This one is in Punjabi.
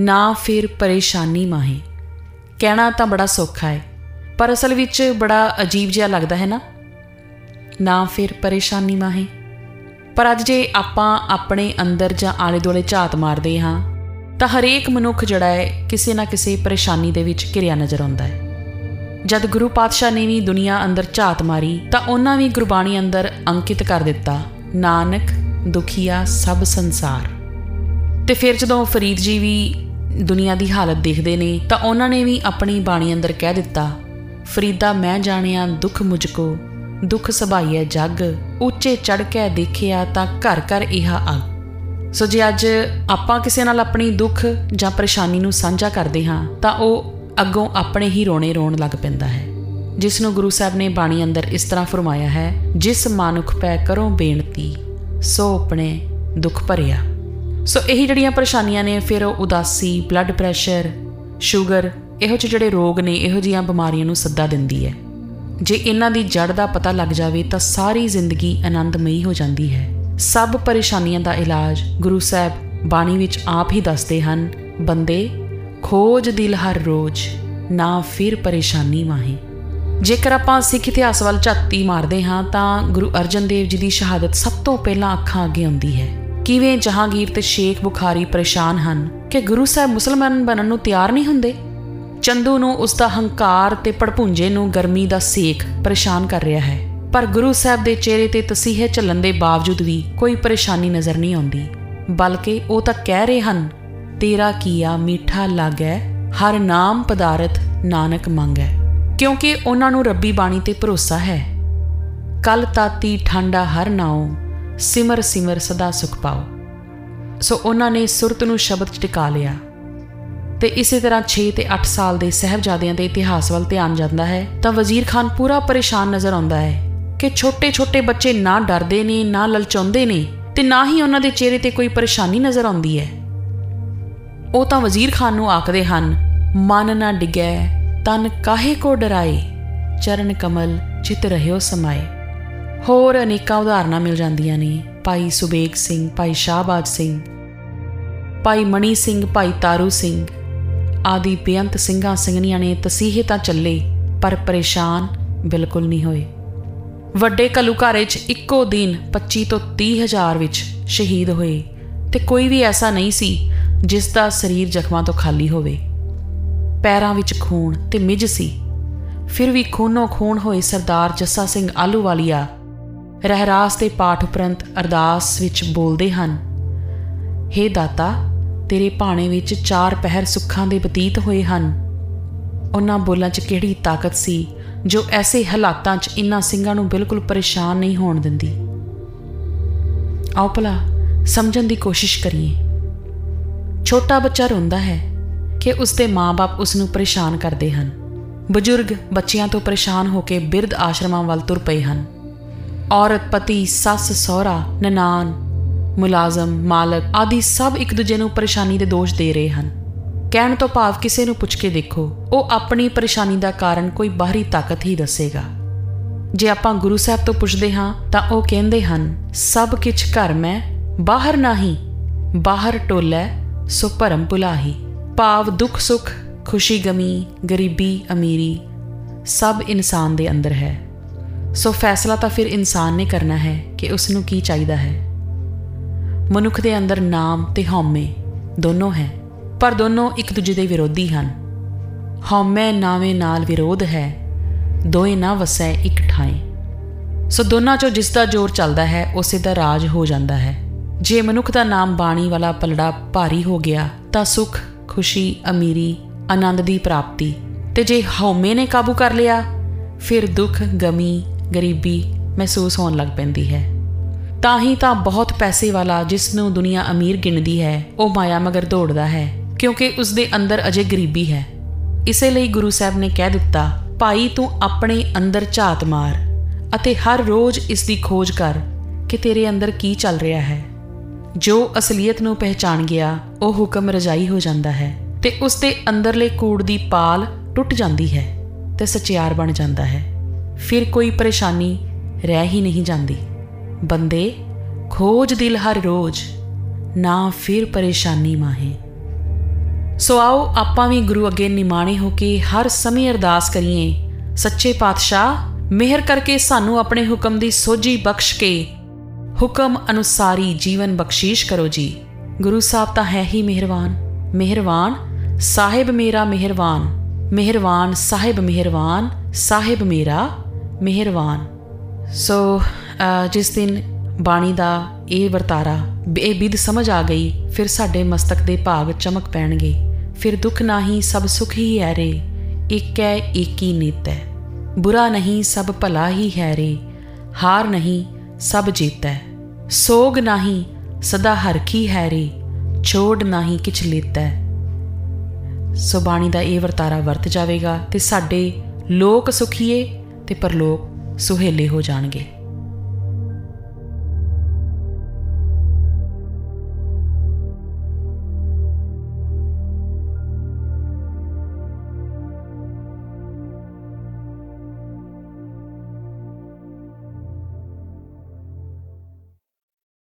ਨਾ ਫਿਰ ਪਰੇਸ਼ਾਨੀ ਮਾਹੇ। ਕਹਿਣਾ ਤਾਂ ਬੜਾ ਸੌਖਾ ਹੈ ਪਰ ਅਸਲ ਵਿੱਚ ਬੜਾ ਅਜੀਬ ਜਿਹਾ ਲੱਗਦਾ ਹੈ ਨਾ? ਨਾ ਫਿਰ ਪਰੇਸ਼ਾਨੀ ਮਾਹੇ। ਪਰ ਅੱਜ ਜੇ ਆਪਾਂ ਆਪਣੇ ਅੰਦਰ ਜਾਂ ਆਲੇ ਦੁਆਲੇ ਝਾਤ ਮਾਰਦੇ ਹਾਂ, ਤਾਂ ਹਰੇਕ ਮਨੁੱਖ ਜਿਹੜਾ ਹੈ ਕਿਸੇ ਨਾ ਕਿਸੇ ਪਰੇਸ਼ਾਨੀ ਦੇ ਵਿੱਚ ਘਿਰਿਆ ਨਜ਼ਰ ਆਉਂਦਾ ਹੈ ਜਦ ਗੁਰੂ ਪਾਤਸ਼ਾਹ ਨੇ ਵੀ ਦੁਨੀਆ ਅੰਦਰ ਝਾਤ ਮਾਰੀ, ਤਾਂ ਉਹਨਾਂ ਵੀ ਗੁਰਬਾਣੀ ਅੰਦਰ ਅੰਕਿਤ ਕਰ ਦਿੱਤਾ, ਨਾਨਕ ਦੁਖੀਆ ਸਭ ਸੰਸਾਰ। ਤੇ ਫਿਰ ਜਦੋਂ ਫਰੀਦ ਜੀ ਵੀ ਦੁਨੀਆ ਦੀ ਹਾਲਤ ਦੇਖਦੇ ਨੇ, ਤਾਂ ਉਹਨਾਂ ਨੇ ਵੀ ਆਪਣੀ ਬਾਣੀ ਅੰਦਰ ਕਹਿ ਦਿੱਤਾ, ਫਰੀਦਾ ਮੈਂ ਜਾਣਿਆ, ਦੁੱਖ ਮੁਝ ਕੋ ਦੁੱਖ ਸਭਾਈਐ ਜਗ, ਉੱਚੇ ਚੜ ਕੇ ਦੇਖਿਆ ਤਾਂ ਘਰ ਘਰ ਇਹ ਅਗ ਸੋ ਜੇ ਅੱਜ ਆਪਾਂ ਕਿਸੇ ਨਾਲ ਆਪਣੀ ਦੁੱਖ ਜਾਂ ਪਰੇਸ਼ਾਨੀ ਨੂੰ ਸਾਂਝਾ ਕਰਦੇ ਹਾਂ, ਤਾਂ ਉਹ ਅੱਗੋਂ ਆਪਣੇ ਹੀ ਰੋਣੇ ਰੋਣ ਲੱਗ ਪੈਂਦਾ ਹੈ। ਜਿਸ ਨੂੰ ਗੁਰੂ ਸਾਹਿਬ ਨੇ ਬਾਣੀ ਅੰਦਰ ਇਸ ਤਰ੍ਹਾਂ ਫਰਮਾਇਆ ਹੈ, ਜਿਸ ਮਾਨੁਖ ਪੈ ਕਰੋ ਬੇਨਤੀ, ਸੋ ਆਪਣੇ ਦੁੱਖ ਭਰਿਆ। ਸੋ ਇਹੀ ਜਿਹੜੀਆਂ ਪਰੇਸ਼ਾਨੀਆਂ ਨੇ, ਫਿਰ ਉਹ ਉਦਾਸੀ ਬਲੱਡ ਪ੍ਰੈਸ਼ਰ ਸ਼ੂਗਰ ਇਹੋ ਜਿਹੇ ਜਿਹੜੇ ਰੋਗ ਨੇ, ਇਹੋ ਜੀਆਂ ਬਿਮਾਰੀਆਂ ਨੂੰ ਸੱਦਾ ਦਿੰਦੀ ਹੈ। ਜੇ ਇਹਨਾਂ ਦੀ ਜੜ ਦਾ ਪਤਾ ਲੱਗ ਜਾਵੇ, ਤਾਂ ਸਾਰੀ ਜ਼ਿੰਦਗੀ ਆਨੰਦਮਈ ਹੋ ਜਾਂਦੀ ਹੈ। ਸਭ ਪਰੇਸ਼ਾਨੀਆਂ ਦਾ ਇਲਾਜ ਗੁਰੂ ਸਾਹਿਬ ਬਾਣੀ ਵਿੱਚ ਆਪ ਹੀ ਦੱਸਦੇ ਹਨ, ਬੰਦੇ, ਖੋਜ ਦਿਲ ਹਰ ਰੋਜ਼, ਨਾ ਫਿਰ ਪਰੇਸ਼ਾਨੀ ਮਾਹੀ ਜੇਕਰ ਆਪਾਂ ਸਿੱਖ ਇਤਿਹਾਸ ਵੱਲ ਝਾਤੀ ਮਾਰਦੇ ਹਾਂ, ਤਾਂ ਗੁਰੂ ਅਰਜਨ ਦੇਵ ਜੀ ਦੀ ਸ਼ਹਾਦਤ ਸਭ ਤੋਂ ਪਹਿਲਾਂ ਅੱਖਾਂ ਅੱਗੇ ਆਉਂਦੀ ਹੈ। ਕਿਵੇਂ ਜਹਾਂਗੀਰ ਤੇ ਸ਼ੇਖ ਬੁਖਾਰੀ ਪਰੇਸ਼ਾਨ ਹਨ ਕਿ ਗੁਰੂ ਸਾਹਿਬ ਮੁਸਲਮਾਨ ਬਣਨ ਨੂੰ ਤਿਆਰ ਨਹੀਂ ਹੁੰਦੇ? ਚੰਦੂ ਨੂੰ ਉਸ ਦਾ ਹੰਕਾਰ ਤੇ ਪੜਪੁੰਜੇ ਨੂੰ ਗਰਮੀ ਦਾ ਸੇਕ ਪਰੇਸ਼ਾਨ ਕਰ ਰਿਹਾ ਹੈ। ਪਰ ਗੁਰੂ ਸਾਹਿਬ ਦੇ ਚਿਹਰੇ ਤੇ ਤਸੀਹੇ ਚੱਲਣ ਦੇ ਬਾਵਜੂਦ ਵੀ ਕੋਈ ਪਰੇਸ਼ਾਨੀ ਨਜ਼ਰ ਨਹੀਂ ਆਉਂਦੀ। ਬਲਕਿ ਉਹ ਤਾਂ ਕਹਿ ਰਹੇ ਹਨ, ਤੇਰਾ ਕੀਆ ਮਿੱਠਾ ਲੱਗੈ, ਹਰ ਨਾਮ ਪਦਾਰਥ ਨਾਨਕ ਮੰਗੈ। ਕਿਉਂਕਿ ਉਹਨਾਂ ਨੂੰ ਰੱਬੀ ਬਾਣੀ ਤੇ ਭਰੋਸਾ ਹੈ। ਕਲ ਤਾਤੀ ਠੰਡਾ ਹਰ ਨਾਉ ਸਿਮਰ ਸਿਮਰ ਸਦਾ ਸੁਖ ਪਾਓ। ਸੋ ਉਹਨਾਂ ਨੇ ਸੁਰਤ ਨੂੰ ਸ਼ਬਦ 'ਚ ਟਿਕਾ ਲਿਆ। ਤੇ ਇਸੇ ਤਰ੍ਹਾਂ 6 ਤੇ 8 ਸਾਲ ਦੇ ਸਹਿਬਜ਼ਾਦਿਆਂ ਦੇ ਇਤਿਹਾਸ ਵੱਲ ਧਿਆਨ ਜਾਂਦਾ ਹੈ, ਤਾਂ ਵਜ਼ੀਰ ਖਾਨ ਪੂਰਾ ਪਰੇਸ਼ਾਨ ਨਜ਼ਰ ਆਉਂਦਾ ਹੈ ਕਿ ਛੋਟੇ-ਛੋਟੇ ਬੱਚੇ ਨਾ ਡਰਦੇ ਨੇ, ਨਾ ਲਲਚਾਉਂਦੇ ਨੇ ਤੇ ਨਾ ਹੀ ਉਹਨਾਂ ਦੇ ਚਿਹਰੇ ਤੇ ਕੋਈ ਪਰੇਸ਼ਾਨੀ ਨਜ਼ਰ ਆਉਂਦੀ ਹੈ। ਉਹ ਤਾਂ ਵਜ਼ੀਰ ਖਾਨ ਨੂੰ ਆਖਦੇ ਹਨ, ਮਨ ਨਾ ਡਿਗੈ, ਤਨ ਕਾਹੇ ਕੋ ਡਰਾਏ, ਚਰਨ ਕਮਲ ਚਿਤ ਰਹਿਓ ਸਮਾਏ। ਹੋਰ ਅਨੇਕਾਂ ਉਦਾਹਰਨਾਂ ਮਿਲ ਜਾਂਦੀਆਂ ਨੇ। ਭਾਈ ਸੁਬੇਗ ਸਿੰਘ, ਭਾਈ ਸ਼ਾਹਬਾਜ ਸਿੰਘ, ਭਾਈ ਮਣੀ ਸਿੰਘ, ਭਾਈ ਤਾਰੂ ਸਿੰਘ ਆਦਿ ਬੇਅੰਤ ਸਿੰਘਾਂ ਸਿੰਘਣੀਆਂ ਨੇ ਤਸੀਹੇ ਤਾਂ ਚੱਲੇ, ਪਰ ਪਰੇਸ਼ਾਨ ਬਿਲਕੁਲ ਨਹੀਂ ਹੋਏ। ਵੱਡੇ ਕਲੂਕਾਰੇ 'ਚ ਇੱਕੋ ਦਿਨ 25 ਤੋਂ 30 ਹਜ਼ਾਰ ਵਿੱਚ ਸ਼ਹੀਦ ਹੋਏ ਤੇ ਕੋਈ ਵੀ ਐਸਾ ਨਹੀਂ ਸੀ ਜਿਸ ਦਾ ਸਰੀਰ ਜ਼ਖਮਾਂ ਤੋਂ ਖਾਲੀ ਹੋਵੇ। ਪੈਰਾਂ ਵਿੱਚ ਖੂਨ ਤੇ ਮਿੱਝ ਸੀ। ਫਿਰ ਵੀ ਖੂਨੋਂ ਖੂਨ ਹੋਏ ਸਰਦਾਰ ਜੱਸਾ ਸਿੰਘ ਆਲੂਵਾਲੀਆ ਰਹਿਰਾਸ ਤੇ ਪਾਠ ਉਪਰੰਤ ਅਰਦਾਸ ਵਿੱਚ ਬੋਲਦੇ ਹਨ हे ਦਾਤਾ, ਤੇਰੇ ਭਾਣੇ ਵਿੱਚ ਚਾਰ ਪਹਿਰ ਸੁੱਖਾਂ ਦੇ ਬਤੀਤ ਹੋਏ ਹਨ। ਉਹਨਾਂ ਬੋਲਾਂ 'ਚ ਕਿਹੜੀ ਤਾਕਤ ਸੀ, ਜੋ ਐਸੇ ਹਾਲਾਤਾਂ 'ਚ ਇਨ੍ਹਾਂ ਸਿੰਘਾਂ ਨੂੰ ਬਿਲਕੁਲ ਪਰੇਸ਼ਾਨ ਨਹੀਂ ਹੋਣ ਦਿੰਦੀ? ਆਓ ਭਲਾ, ਸਮਝਣ ਦੀ ਕੋਸ਼ਿਸ਼ ਕਰੀਏ। ਛੋਟਾ ਬੱਚਾ ਰੋਂਦਾ ਹੈ ਕਿ ਉਸ ਦੇ ਮਾਪੇ ਉਸ ਨੂੰ ਪਰੇਸ਼ਾਨ ਕਰਦੇ ਹਨ। ਬਜ਼ੁਰਗ ਬੱਚਿਆਂ ਤੋਂ ਪਰੇਸ਼ਾਨ ਹੋ ਕੇ ਬਿਰਧ ਆਸ਼ਰਮਾਂ ਵੱਲ ਤੁਰ ਪਏ ਹਨ। ਔਰਤ, ਪਤੀ, ਸੱਸ, ਸਹੁਰਾ ਨਨਾਨ ਮੁਲਾਜ਼ਮ, ਮਾਲਕ ਆਦਿ ਸਭ ਇੱਕ ਦੂਜੇ ਨੂੰ ਪਰੇਸ਼ਾਨੀ ਦੇ ਦੋਸ਼ ਦੇ ਰਹੇ ਹਨ। ਕਹਿਣ ਤੋਂ ਭਾਵ ਕਿਸੇ ਨੂੰ ਪੁੱਛ ਕੇ ਦੇਖੋ, ਉਹ ਆਪਣੀ ਪਰੇਸ਼ਾਨੀ ਦਾ ਕਾਰਨ ਕੋਈ ਬਾਹਰੀ ਤਾਕਤ ਹੀ ਦੱਸੇਗਾ। ਜੇ ਆਪਾਂ ਗੁਰੂ ਸਾਹਿਬ ਤੋਂ ਪੁੱਛਦੇ ਹਾਂ, ਤਾਂ ਉਹ ਕਹਿੰਦੇ ਹਨ, ਸਭ ਕਿਛ ਘਰ ਮੈਂ, ਬਾਹਰ ਨਹੀਂ ਬਾਹਰ ਟੋਲੇ ਸੋ ਭਰਮ ਭੁਲਾਹੀ ਭਾਵ ਦੁੱਖ, ਸੁੱਖ, ਖੁਸ਼ੀ ਗਮੀ, ਗਰੀਬੀ, ਅਮੀਰੀ, ਸਭ ਇਨਸਾਨ ਦੇ ਅੰਦਰ ਹੈ। ਸੋ ਫੈਸਲਾ ਤਾਂ ਫਿਰ ਇਨਸਾਨ ਨੇ ਕਰਨਾ ਹੈ ਕਿ ਉਸ ਨੂੰ ਕੀ ਚਾਹੀਦਾ ਹੈ। ਮਨੁੱਖ ਦੇ ਅੰਦਰ ਨਾਮ ਤੇ ਹਉਮੈ ਦੋਨੋਂ ਹੈ, ਪਰ ਦੋਨੋਂ ਇੱਕ ਦੂਜੇ ਦੇ ਵਿਰੋਧੀ ਹਨ। ਹਉਮੈ ਨਾਵੇਂ ਨਾਲ ਵਿਰੋਧ ਹੈ, ਦੋਏ ਨਾ ਵਸੈ ਇੱਕ ਠਾਏ। ਸੋ ਦੋਨਾਂ ਚੋਂ ਜਿਸ ਦਾ ਜ਼ੋਰ ਚੱਲਦਾ ਹੈ, ਉਸੇ ਦਾ ਰਾਜ ਹੋ ਜਾਂਦਾ ਹੈ। ਜੇ ਮਨੁੱਖ ਦਾ ਨਾਮ ਬਾਣੀ ਵਾਲਾ ਪਲੜਾ ਭਾਰੀ ਹੋ ਗਿਆ, ਤਾਂ ਸੁਖ, ਖੁਸ਼ੀ, ਅਮੀਰੀ, ਆਨੰਦ ਦੀ ਪ੍ਰਾਪਤੀ ਤੇ ਜੇ ਹਉਮੈ ਨੇ ਕਾਬੂ ਕਰ ਲਿਆ, ਫਿਰ ਦੁੱਖ, ਗਮੀ ਗਰੀਬੀ ਮਹਿਸੂਸ ਹੋਣ ਲੱਗ ਪੈਂਦੀ ਹੈ। ਤਾਂ ਹੀ ਤਾਂ ਬਹੁਤ ਪੈਸੇ ਵਾਲਾ ਜਿਸ ਨੂੰ ਦੁਨੀਆ ਅਮੀਰ ਗਿਣਦੀ ਹੈ, ਉਹ ਮਾਇਆ ਮਗਰ ਦੌੜਦਾ ਹੈ, ਕਿਉਂਕਿ ਉਸ ਦੇ ਅੰਦਰ ਅਜੇ ਗਰੀਬੀ ਹੈ। ਇਸੇ ਲਈ ਗੁਰੂ ਸਾਹਿਬ ਨੇ ਕਹਿ ਦਿੱਤਾ, ਭਾਈ, ਤੂੰ ਆਪਣੇ ਅੰਦਰ ਝਾਤ ਮਾਰ ਅਤੇ ਹਰ ਰੋਜ਼ ਇਸ ਦੀ ਖੋਜ ਕਰ ਕਿ ਤੇਰੇ ਅੰਦਰ ਕੀ ਚੱਲ ਰਿਹਾ ਹੈ। ਜੋ ਅਸਲੀਅਤ ਨੂੰ ਪਹਿਚਾਨ ਗਿਆ, ਉਹ ਹੁਕਮ ਰਜਾਈ ਹੋ ਜਾਂਦਾ ਹੈ ਤੇ ਉਸ ਦੇ ਅੰਦਰਲੇ ਕੂੜ ਦੀ ਪਾਲ ਟੁੱਟ ਜਾਂਦੀ ਹੈ ਤੇ ਸਚਿਆਰ ਬਣ ਜਾਂਦਾ ਹੈ। ਫਿਰ ਕੋਈ ਪਰੇਸ਼ਾਨੀ ਰਹਿ ਹੀ ਨਹੀਂ ਜਾਂਦੀ। ਬੰਦੇ, ਖੋਜ ਦਿਲ ਹਰ ਰੋਜ਼, ਨਾ ਫਿਰ ਪਰੇਸ਼ਾਨੀ ਮਾਹੇ। ਸੋ ਆਓ ਆਪਾਂ ਵੀ ਗੁਰੂ ਅੱਗੇ ਨਿਮਾਣੇ ਹੋ ਕੇ ਹਰ ਸਮੇਂ ਅਰਦਾਸ ਕਰੀਏ, ਸੱਚੇ ਪਾਤਸ਼ਾਹ, ਮਿਹਰ ਕਰਕੇ ਸਾਨੂੰ ਆਪਣੇ ਹੁਕਮ ਦੀ ਸੋਝੀ ਬਖਸ਼ ਕੇ, ਹੁਕਮ ਅਨੁਸਾਰੀ ਜੀਵਨ ਬਖਸ਼ੀਸ਼ ਕਰੋ ਜੀ। ਗੁਰੂ ਸਾਹਿਬ ਤਾਂ ਹੈ ਹੀ ਮਿਹਰਬਾਨ ਮਿਹਰਬਾਨ ਸਾਹਿਬ ਮੇਰਾ ਮਿਹਰਬਾਨ ਮਿਹਰਬਾਨ ਸਾਹਿਬ ਮਿਹਰਬਾਨ ਸਾਹਿਬ ਮੇਰਾ ਮਿਹਰਬਾਨ। ਸੋ ਅ, ਜਿਸ ਦਿਨ ਬਾਣੀ ਦਾ ਇਹ ਵਰਤਾਰਾ ਇਹ ਵਿਧ ਸਮਝ ਆ ਗਈ ਫਿਰ ਸਾਡੇ ਮਸਤਕ ਦੇ ਭਾਗ ਚਮਕ ਪੈਣਗੇ। ਫਿਰ ਦੁੱਖ ਨਾਹੀ ਸਭ ਸੁਖ ਹੀ ਹੈ ਰੇ ਇਕੈ ਏਕੀ ਨਿਤ। ਹੈ ਬੁਰਾ ਨਹੀਂ ਸਭ ਭਲਾ ਹੀ ਹੈ ਰੇ ਹਾਰ ਨਹੀਂ ਸਭ ਜੀਤੈ। ਸੋਗ ਨਹੀਂ ਸਦਾ ਹਰਖੀ ਹੈ ਰੇ ਛੋੜ ਨਹੀਂ ਕਿਛ ਲੇਤੈ। ਸੋ ਬਾਣੀ ਦਾ ਇਹ ਵਰਤਾਰਾ ਵਰਤ ਜਾਵੇਗਾ ਤੇ ਸਾਡੇ ਲੋਕ ਸੁਖੀਏ ਤੇ ਪਰਲੋਕ ਸੁਹੇਲੇ ਹੋ ਜਾਣਗੇ।